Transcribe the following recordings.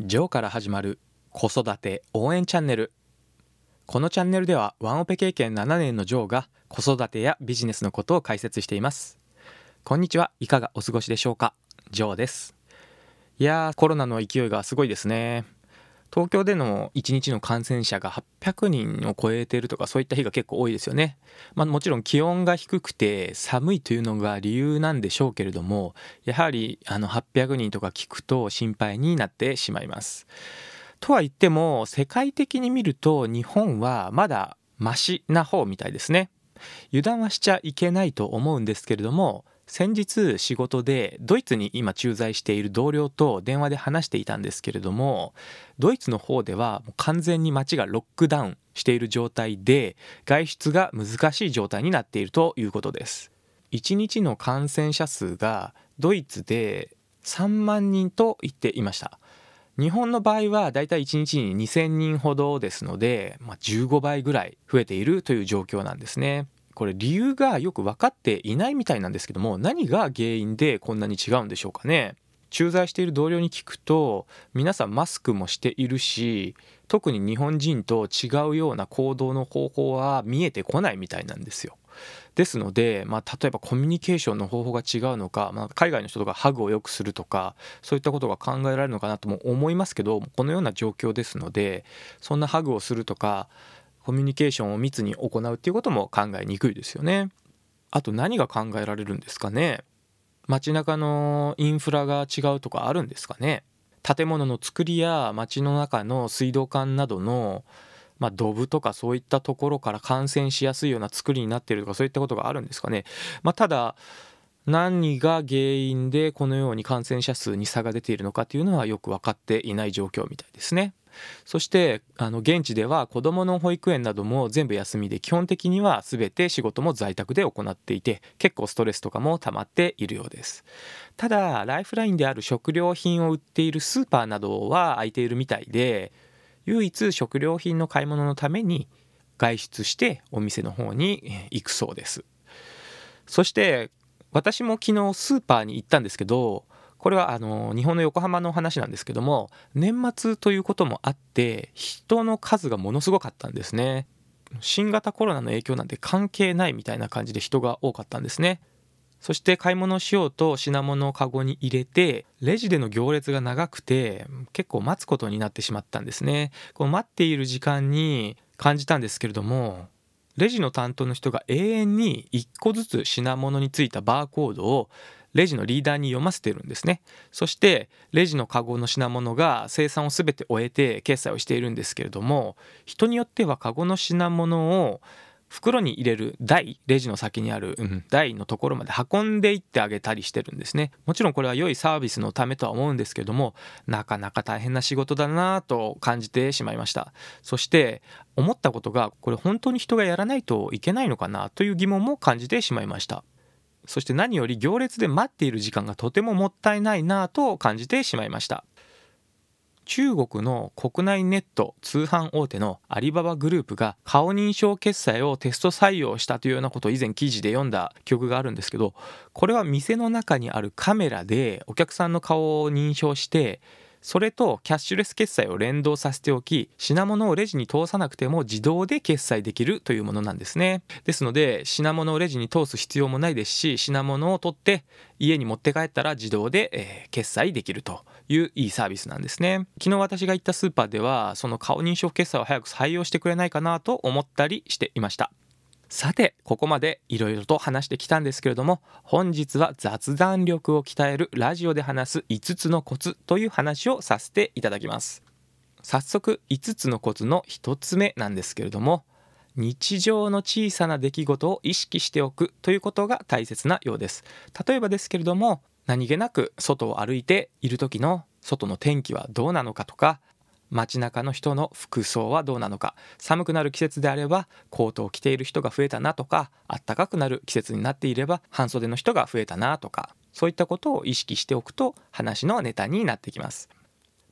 ジョーから始まる子育て応援チャンネル。このチャンネルではワンオペ経験7年のジョーが子育てやビジネスのことを解説しています。こんにちは。いかがお過ごしでしょうか？ジョーです。いやーコロナの勢いがすごいですね。東京での1日の感染者が800人を超えてるとかそういった日が結構多いですよね。まあ、もちろん気温が低くて寒いというのが理由なんでしょうけれどもやはりあの800人とか聞くと心配になってしまいます。とは言っても世界的に見ると日本はまだマシな方みたいですね。油断はしちゃいけないと思うんですけれども先日仕事でドイツに今駐在している同僚と電話で話していたんですけれどもドイツの方では完全に街がロックダウンしている状態で外出が難しい状態になっているということです。1日の感染者数がドイツで3万人と言っていました。日本の場合はだいたい1日に2000人ほどですので、まあ、15倍ぐらい増えているという状況なんですね。これ理由がよく分かっていないみたいなんですけども何が原因でこんなに違うんでしょうかね？駐在している同僚に聞くと皆さんマスクもしているし特に日本人と違うような行動の方法は見えてこないみたいなんですよ。ですので、まあ、例えばコミュニケーションの方法が違うのか、まあ、海外の人とかハグをよくするとかそういったことが考えられるのかなとも思いますけどこのような状況ですのでそんなハグをするとかコミュニケーションを密に行うっていうことも考えにくいですよね。あと何が考えられるんですかね街中のインフラが違うとかあるんですかね建物の作りや街の中の水道管などのまあ、ドブとかそういったところから感染しやすいような作りになっているとかそういったことがあるんですかね。まあ、ただ何が原因でこのように感染者数に差が出ているのかというのはよく分かっていない状況みたいですね。そしてあの現地では子どもの保育園なども全部休みで基本的には全て仕事も在宅で行っていて結構ストレスとかも溜まっているようです。ただライフラインである食料品を売っているスーパーなどは空いているみたいで唯一食料品の買い物のために外出してお店の方に行くそうです。そして私も昨日スーパーに行ったんですけどこれはあの日本の横浜の話なんですけども年末ということもあって人の数がものすごかったんですね。新型コロナの影響なんて関係ないみたいな感じで人が多かったんですね。そして買い物しようと品物をカゴに入れてレジでの行列が長くて結構待つことになってしまったんですね。こう待っている時間に感じたんですけれどもレジの担当の人が永遠に1個ずつ品物についたバーコードをレジのリーダーに読ませてるんですね。そしてレジのカゴの品物が生産を全て終えて決済をしているんですけれども人によってはカゴの品物を袋に入れる台レジの先にある、うん、台のところまで運んでいってあげたりしてるんですね。もちろんこれは良いサービスのためとは思うんですけどもなかなか大変な仕事だなと感じてしまいました。そして思ったことがこれ本当に人がやらないといけないのかなという疑問も感じてしまいました。そして何より行列で待っている時間がとてももったいないなと感じてしまいました。中国の国内ネット通販大手のアリババグループが顔認証決済をテスト採用したというようなことを以前記事で読んだ記憶があるんですけどこれは店の中にあるカメラでお客さんの顔を認証してそれとキャッシュレス決済を連動させておき品物をレジに通さなくても自動で決済できるというものなんですね。ですので品物をレジに通す必要もないですし品物を取って家に持って帰ったら自動で、えー、決済できるといういいサービスなんですね。昨日私が行ったスーパーではその顔認証決済を早く採用してくれないかなと思ったりしていました。さてここまでいろいろと話してきたんですけれども本日は雑談力を鍛えるラジオで話す5つのコツという話をさせていただきます。早速5つのコツの1つ目なんですけれども日常の小さな出来事を意識しておくということが大切なようです。例えばですけれども何気なく外を歩いている時の外の天気はどうなのかとか街中の人の服装はどうなのか。寒くなる季節であればコートを着ている人が増えたなとか暖かくなる季節になっていれば半袖の人が増えたなとかそういったことを意識しておくと話のネタになってきます。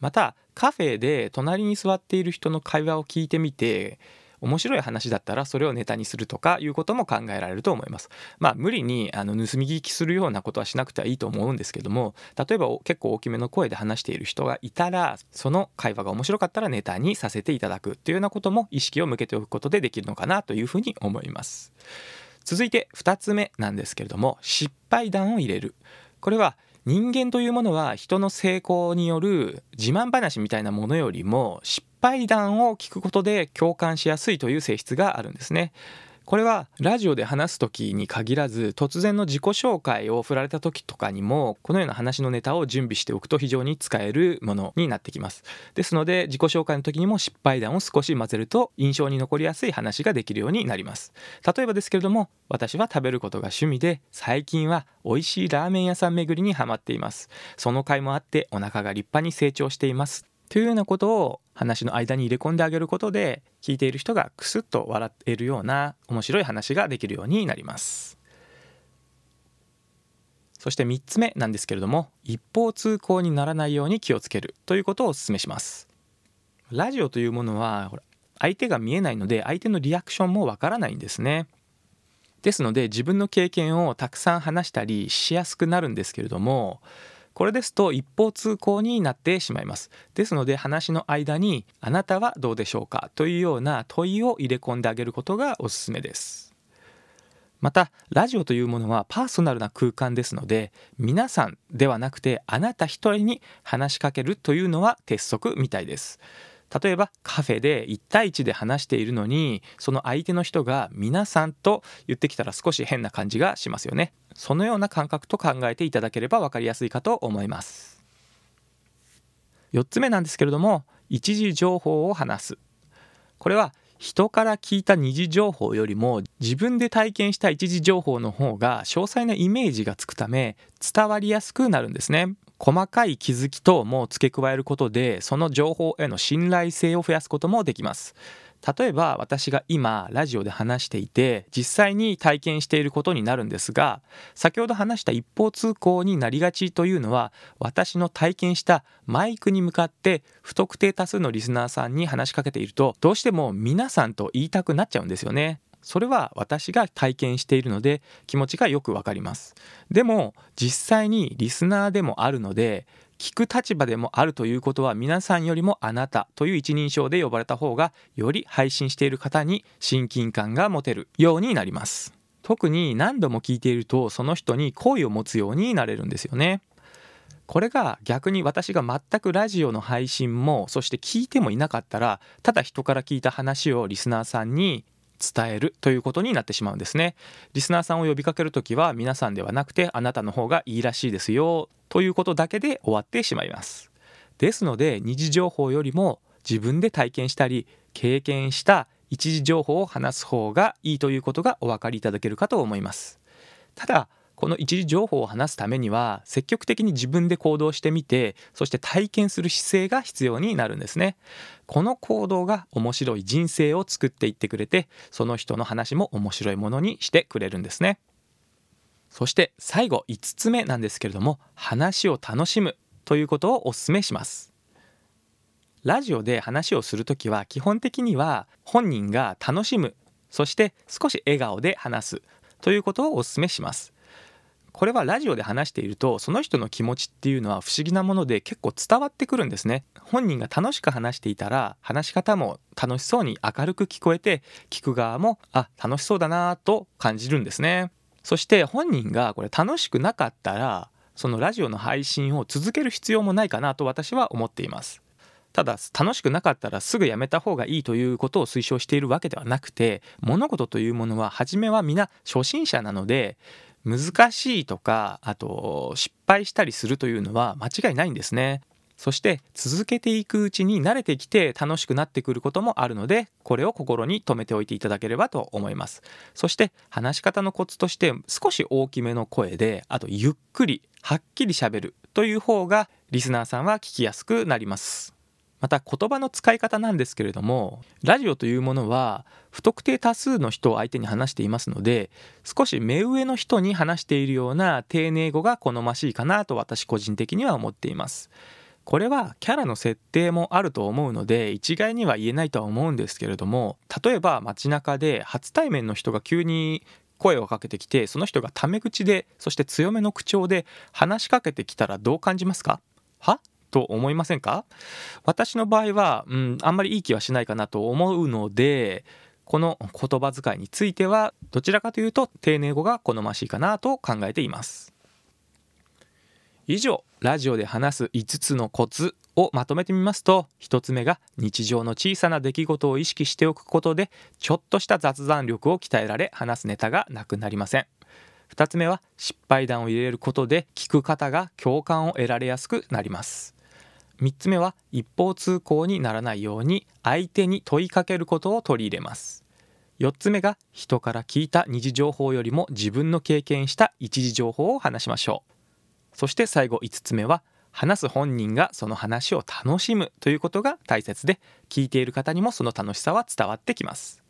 またカフェで隣に座っている人の会話を聞いてみて面白い話だったらそれをネタにするとかいうことも考えられると思います。まあ無理にあの盗み聞きするようなことはしなくてはいいと思うんですけども例えば結構大きめの声で話している人がいたらその会話が面白かったらネタにさせていただくっていうようなことも意識を向けておくことでできるのかなというふうに思います。続いて2つ目なんですけれども失敗談を入れる。これは人間というものは人の成功による自慢話みたいなものよりも失敗談を聞くことで共感しやすいという性質があるんですね。これはラジオで話す時に限らず突然の自己紹介を振られた時とかにもこのような話のネタを準備しておくと非常に使えるものになってきます。ですので自己紹介の時にも失敗談を少し混ぜると印象に残りやすい話ができるようになります。例えばですけれども私は食べることが趣味で最近は美味しいラーメン屋さん巡りにはまっています。その甲斐もあってお腹が立派に成長しています。というようなことを話の間に入れ込んであげることで聞いている人がクスッと笑えるような面白い話ができるようになります。そして3つ目なんですけれども一方通行にならないように気をつけるということをお勧めします。ラジオというものは相手が見えないので相手のリアクションもわからないんですね。ですので自分の経験をたくさん話したりしやすくなるんですけれどもこれですと一方通行になってしまいます。ですので話の間にあなたはどうでしょうかというような問いを入れ込んであげることがおすすめです。またラジオというものはパーソナルな空間ですので皆さんではなくてあなた一人に話しかけるというのは鉄則みたいです。例えばカフェで1対1で話しているのにその相手の人が皆さんと言ってきたら少し変な感じがしますよね。そのような感覚と考えていただければ分かりやすいかと思います。4つ目なんですけれども一時情報を話す。これは人から聞いた二次情報よりも自分で体験した一時情報の方が詳細なイメージがつくため伝わりやすくなるんですね。細かい気づき等も付け加えることでその情報への信頼性を増やすこともできます。例えば私が今ラジオで話していて実際に体験していることになるんですが先ほど話した一方通行になりがちというのは私の体験したマイクに向かって不特定多数のリスナーさんに話しかけているとどうしても皆さんと言いたくなっちゃうんですよね。それは私が体験しているので気持ちがよくわかります。でも実際にリスナーでもあるので聞く立場でもあるということは皆さんよりもあなたという一人称で呼ばれた方がより配信している方に親近感が持てるようになります。特に何度も聞いているとその人に好意を持つようになれるんですよね。これが逆に私が全くラジオの配信もそして聞いてもいなかったらただ人から聞いた話をリスナーさんに伝えるということになってしまうんですね。リスナーさんを呼びかけるときは皆さんではなくてあなたの方がいいらしいですよということだけで終わってしまいます。ですので二次情報よりも自分で体験したり経験した一次情報を話す方がいいということがお分かりいただけるかと思います。ただこの一時情報を話すためには積極的に自分で行動してみてそして体験する姿勢が必要になるんですね。この行動が面白い人生を作っていってくれてその人の話も面白いものにしてくれるんですね。そして最後5つ目なんですけれども話を楽しむということをお勧めします。ラジオで話をするときは基本的には本人が楽しむそして少し笑顔で話すということをお勧めします。これはラジオで話しているとその人の気持ちっていうのは不思議なもので結構伝わってくるんですね。本人が楽しく話していたら話し方も楽しそうに明るく聞こえて聞く側もあ楽しそうだなと感じるんですね。そして本人がこれ楽しくなかったらそのラジオの配信を続ける必要もないかなと私は思っています。ただ楽しくなかったらすぐやめた方がいいということを推奨しているわけではなくて物事というものは初めは皆初心者なので難しいとかあと失敗したりするというのは間違いないんですね。そして続けていくうちに慣れてきて楽しくなってくることもあるのでこれを心に留めておいていただければと思います。そして話し方のコツとして少し大きめの声であとゆっくりはっきりしゃべるという方がリスナーさんは聞きやすくなります。また言葉の使い方なんですけれどもラジオというものは不特定多数の人を相手に話していますので少し目上の人に話しているような丁寧語が好ましいかなと私個人的には思っています。これはキャラの設定もあると思うので一概には言えないとは思うんですけれども例えば街中で初対面の人が急に声をかけてきてその人がタメ口でそして強めの口調で話しかけてきたらどう感じますか？は？と思いませんか？私の場合は、うん、あんまりいい気はしないかなと思うのでこの言葉遣いについてはどちらかというと丁寧語が好ましいかなと考えています。以上ラジオで話す5つのコツをまとめてみますと1つ目が日常の小さな出来事を意識しておくことでちょっとした雑談力を鍛えられ話すネタがなくなりません。2つ目は失敗談を入れることで聞く方が共感を得られやすくなります。3つ目は一方通行にならないように相手に問いかけることを取り入れます。4つ目が人から聞いた二次情報よりも自分の経験した一次情報を話しましょう。そして最後5つ目は話す本人がその話を楽しむということが大切で聞いている方にもその楽しさは伝わってきます。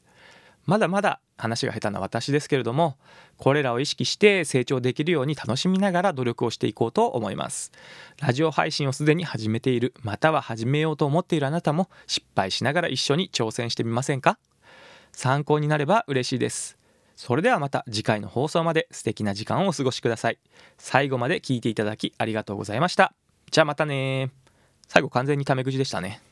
まだまだ話が下手な私ですけれどもこれらを意識して成長できるように楽しみながら努力をしていこうと思います。ラジオ配信をすでに始めているまたは始めようと思っているあなたも失敗しながら一緒に挑戦してみませんか？参考になれば嬉しいです。それではまた次回の放送まで素敵な時間をお過ごしください。最後まで聞いていただきありがとうございました。じゃあまたね最後完全にタメ口でしたね。